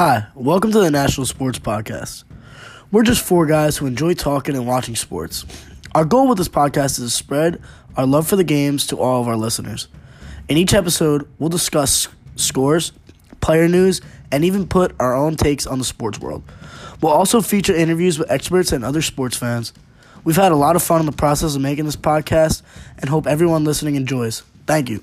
Hi, welcome to the National Sports Podcast. We're just four guys who enjoy talking and watching sports. Our goal with this podcast is to spread our love for the games to all of our listeners. In each episode, we'll discuss scores, player news, and even put our own takes on the sports world. We'll also feature interviews with experts and other sports fans. We've had a lot of fun in the process of making this podcast and hope everyone listening enjoys. Thank you.